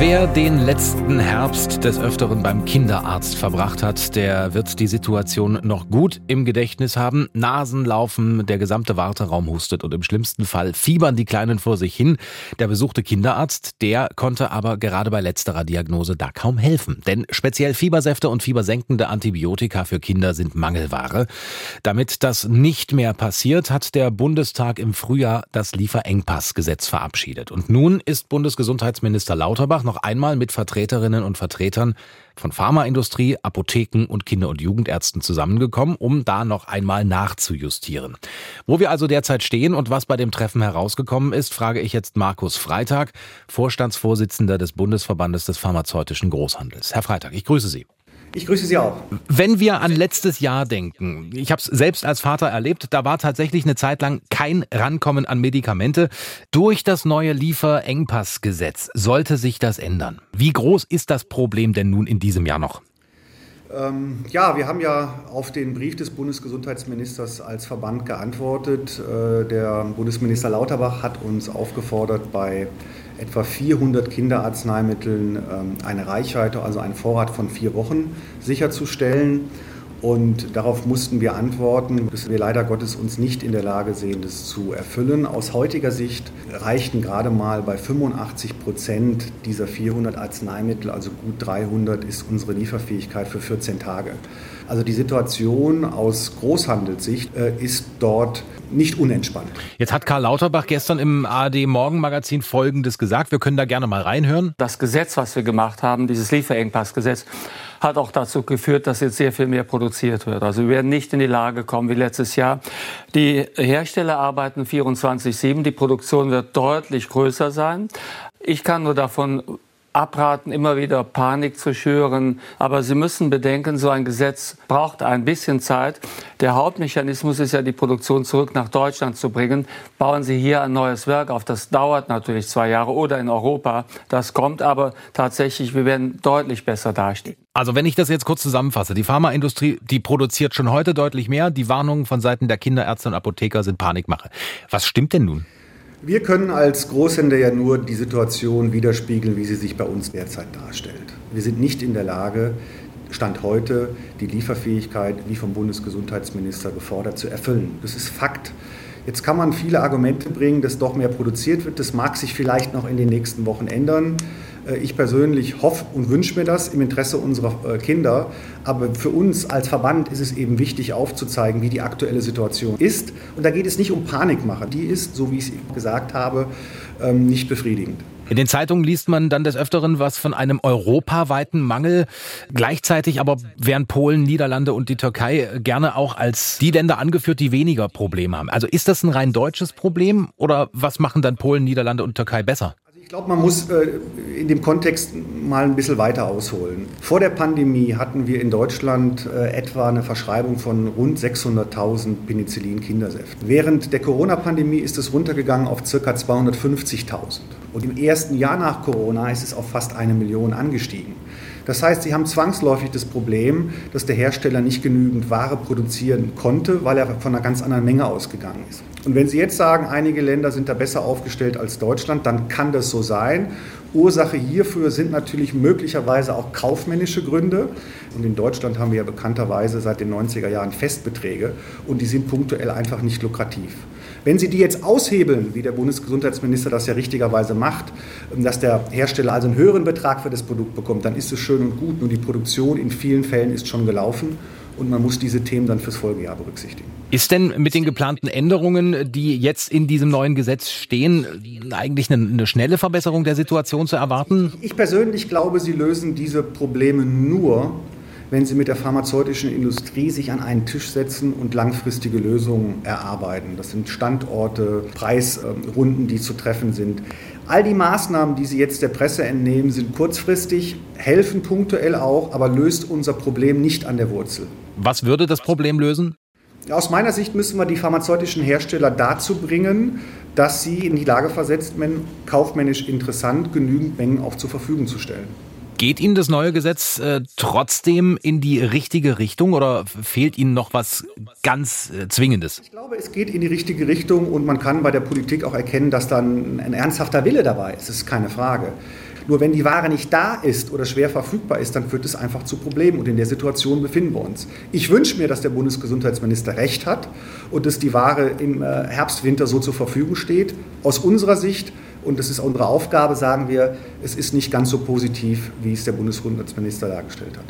Wer den letzten Herbst des Öfteren beim Kinderarzt verbracht hat, der wird die Situation noch gut im Gedächtnis haben. Nasen laufen, der gesamte Warteraum hustet und im schlimmsten Fall fiebern die Kleinen vor sich hin. Der besuchte Kinderarzt, der konnte aber gerade bei letzterer Diagnose da kaum helfen. Denn speziell Fiebersäfte und fiebersenkende Antibiotika für Kinder sind Mangelware. Damit das nicht mehr passiert, hat der Bundestag im Frühjahr das Lieferengpassgesetz verabschiedet. Und nun ist Bundesgesundheitsminister Lauterbach noch einmal mit Vertreterinnen und Vertretern von Pharmaindustrie, Apotheken und Kinder- und Jugendärzten zusammengekommen, um da noch einmal nachzujustieren. Wo wir also derzeit stehen und was bei dem Treffen herausgekommen ist, frage ich jetzt Markus Freitag, Vorstandsvorsitzender des Bundesverbandes des pharmazeutischen Großhandels. Herr Freitag, ich grüße Sie. Ich grüße Sie auch. Wenn wir an letztes Jahr denken, ich habe es selbst als Vater erlebt, da war tatsächlich eine Zeit lang kein Rankommen an Medikamente. Durch das neue Lieferengpassgesetz sollte sich das ändern. Wie groß ist das Problem denn nun in diesem Jahr noch? Ähm, ja, wir haben ja auf den Brief des Bundesgesundheitsministers als Verband geantwortet. Äh, der Bundesminister Lauterbach hat uns aufgefordert, bei etwa 400 Kinderarzneimitteln ähm, eine Reichweite, also einen Vorrat von vier Wochen sicherzustellen. Und darauf mussten wir antworten, dass wir leider Gottes uns nicht in der Lage sehen, das zu erfüllen. Aus heutiger Sicht reichten gerade mal bei 85 Prozent dieser 400 Arzneimittel, also gut 300, ist unsere Lieferfähigkeit für 14 Tage. Also die Situation aus Großhandelssicht äh, ist dort nicht unentspannt. Jetzt hat Karl Lauterbach gestern im ARD Morgenmagazin Folgendes gesagt. Wir können da gerne mal reinhören. Das Gesetz, was wir gemacht haben, dieses Lieferengpassgesetz, hat auch dazu geführt, dass jetzt sehr viel mehr produziert wird. Also wir werden nicht in die Lage kommen wie letztes Jahr. Die Hersteller arbeiten 24-7. Die Produktion wird deutlich größer sein. Ich kann nur davon abraten, immer wieder Panik zu schüren. Aber Sie müssen bedenken, so ein Gesetz braucht ein bisschen Zeit. Der Hauptmechanismus ist ja, die Produktion zurück nach Deutschland zu bringen. Bauen Sie hier ein neues Werk auf. Das dauert natürlich zwei Jahre oder in Europa. Das kommt aber tatsächlich, wir werden deutlich besser dastehen. Also wenn ich das jetzt kurz zusammenfasse, die Pharmaindustrie, die produziert schon heute deutlich mehr. Die Warnungen von Seiten der Kinderärzte und Apotheker sind Panikmache. Was stimmt denn nun? Wir können als Großhändler ja nur die Situation widerspiegeln, wie sie sich bei uns derzeit darstellt. Wir sind nicht in der Lage, Stand heute die Lieferfähigkeit, wie vom Bundesgesundheitsminister gefordert, zu erfüllen. Das ist Fakt. Jetzt kann man viele Argumente bringen, dass doch mehr produziert wird. Das mag sich vielleicht noch in den nächsten Wochen ändern. Äh, ich persönlich hoffe und wünsche mir das im Interesse unserer äh, Kinder. Aber für uns als Verband ist es eben wichtig aufzuzeigen, wie die aktuelle Situation ist. Und da geht es nicht um Panikmache. Die ist, so wie ich es gesagt habe, ähm, nicht befriedigend. In den Zeitungen liest man dann des Öfteren was von einem europaweiten Mangel. Gleichzeitig aber werden Polen, Niederlande und die Türkei gerne auch als die Länder angeführt, die weniger Probleme haben. Also ist das ein rein deutsches Problem oder was machen dann Polen, Niederlande und Türkei besser? Ich glaube, man muss äh, in dem Kontext mal ein bisschen weiter ausholen. Vor der Pandemie hatten wir in Deutschland äh, etwa eine Verschreibung von rund 600.000 Penicillin-Kindersäften. Während der Corona-Pandemie ist es runtergegangen auf ca. 250.000. Und im ersten Jahr nach Corona ist es auf fast eine Million angestiegen. Das heißt, Sie haben zwangsläufig das Problem, dass der Hersteller nicht genügend Ware produzieren konnte, weil er von einer ganz anderen Menge ausgegangen ist. Und wenn Sie jetzt sagen, einige Länder sind da besser aufgestellt als Deutschland, dann kann das so sein. Ursache hierfür sind natürlich möglicherweise auch kaufmännische Gründe. Und in Deutschland haben wir ja bekannterweise seit den 90er Jahren Festbeträge und die sind punktuell einfach nicht lukrativ. Wenn Sie die jetzt aushebeln, wie der Bundesgesundheitsminister das ja richtigerweise macht, dass der Hersteller also einen höheren Betrag für das Produkt bekommt, dann ist es schön und gut. Nur die Produktion in vielen Fällen ist schon gelaufen und man muss diese Themen dann fürs Folgejahr berücksichtigen. Ist denn mit den geplanten Änderungen, die jetzt in diesem neuen Gesetz stehen, eigentlich eine, eine schnelle Verbesserung der Situation zu erwarten? Ich persönlich glaube, sie lösen diese Probleme nur, wenn sie mit der pharmazeutischen Industrie sich an einen Tisch setzen und langfristige Lösungen erarbeiten. Das sind Standorte, Preisrunden, die zu treffen sind. All die Maßnahmen, die Sie jetzt der Presse entnehmen, sind kurzfristig, helfen punktuell auch, aber löst unser Problem nicht an der Wurzel. Was würde das Problem lösen? Aus meiner Sicht müssen wir die pharmazeutischen Hersteller dazu bringen, dass sie in die Lage versetzt werden, kaufmännisch interessant genügend Mengen auch zur Verfügung zu stellen. Geht Ihnen das neue Gesetz äh, trotzdem in die richtige Richtung oder fehlt Ihnen noch was ganz äh, Zwingendes? Ich glaube, es geht in die richtige Richtung und man kann bei der Politik auch erkennen, dass dann ein ernsthafter Wille dabei ist. Das ist keine Frage. Nur wenn die Ware nicht da ist oder schwer verfügbar ist, dann führt es einfach zu Problemen. Und in der Situation befinden wir uns. Ich wünsche mir, dass der Bundesgesundheitsminister recht hat und dass die Ware im äh, Herbst, Winter so zur Verfügung steht. Aus unserer Sicht und das ist unsere Aufgabe, sagen wir, es ist nicht ganz so positiv, wie es der Bundesgesundheitsminister dargestellt hat.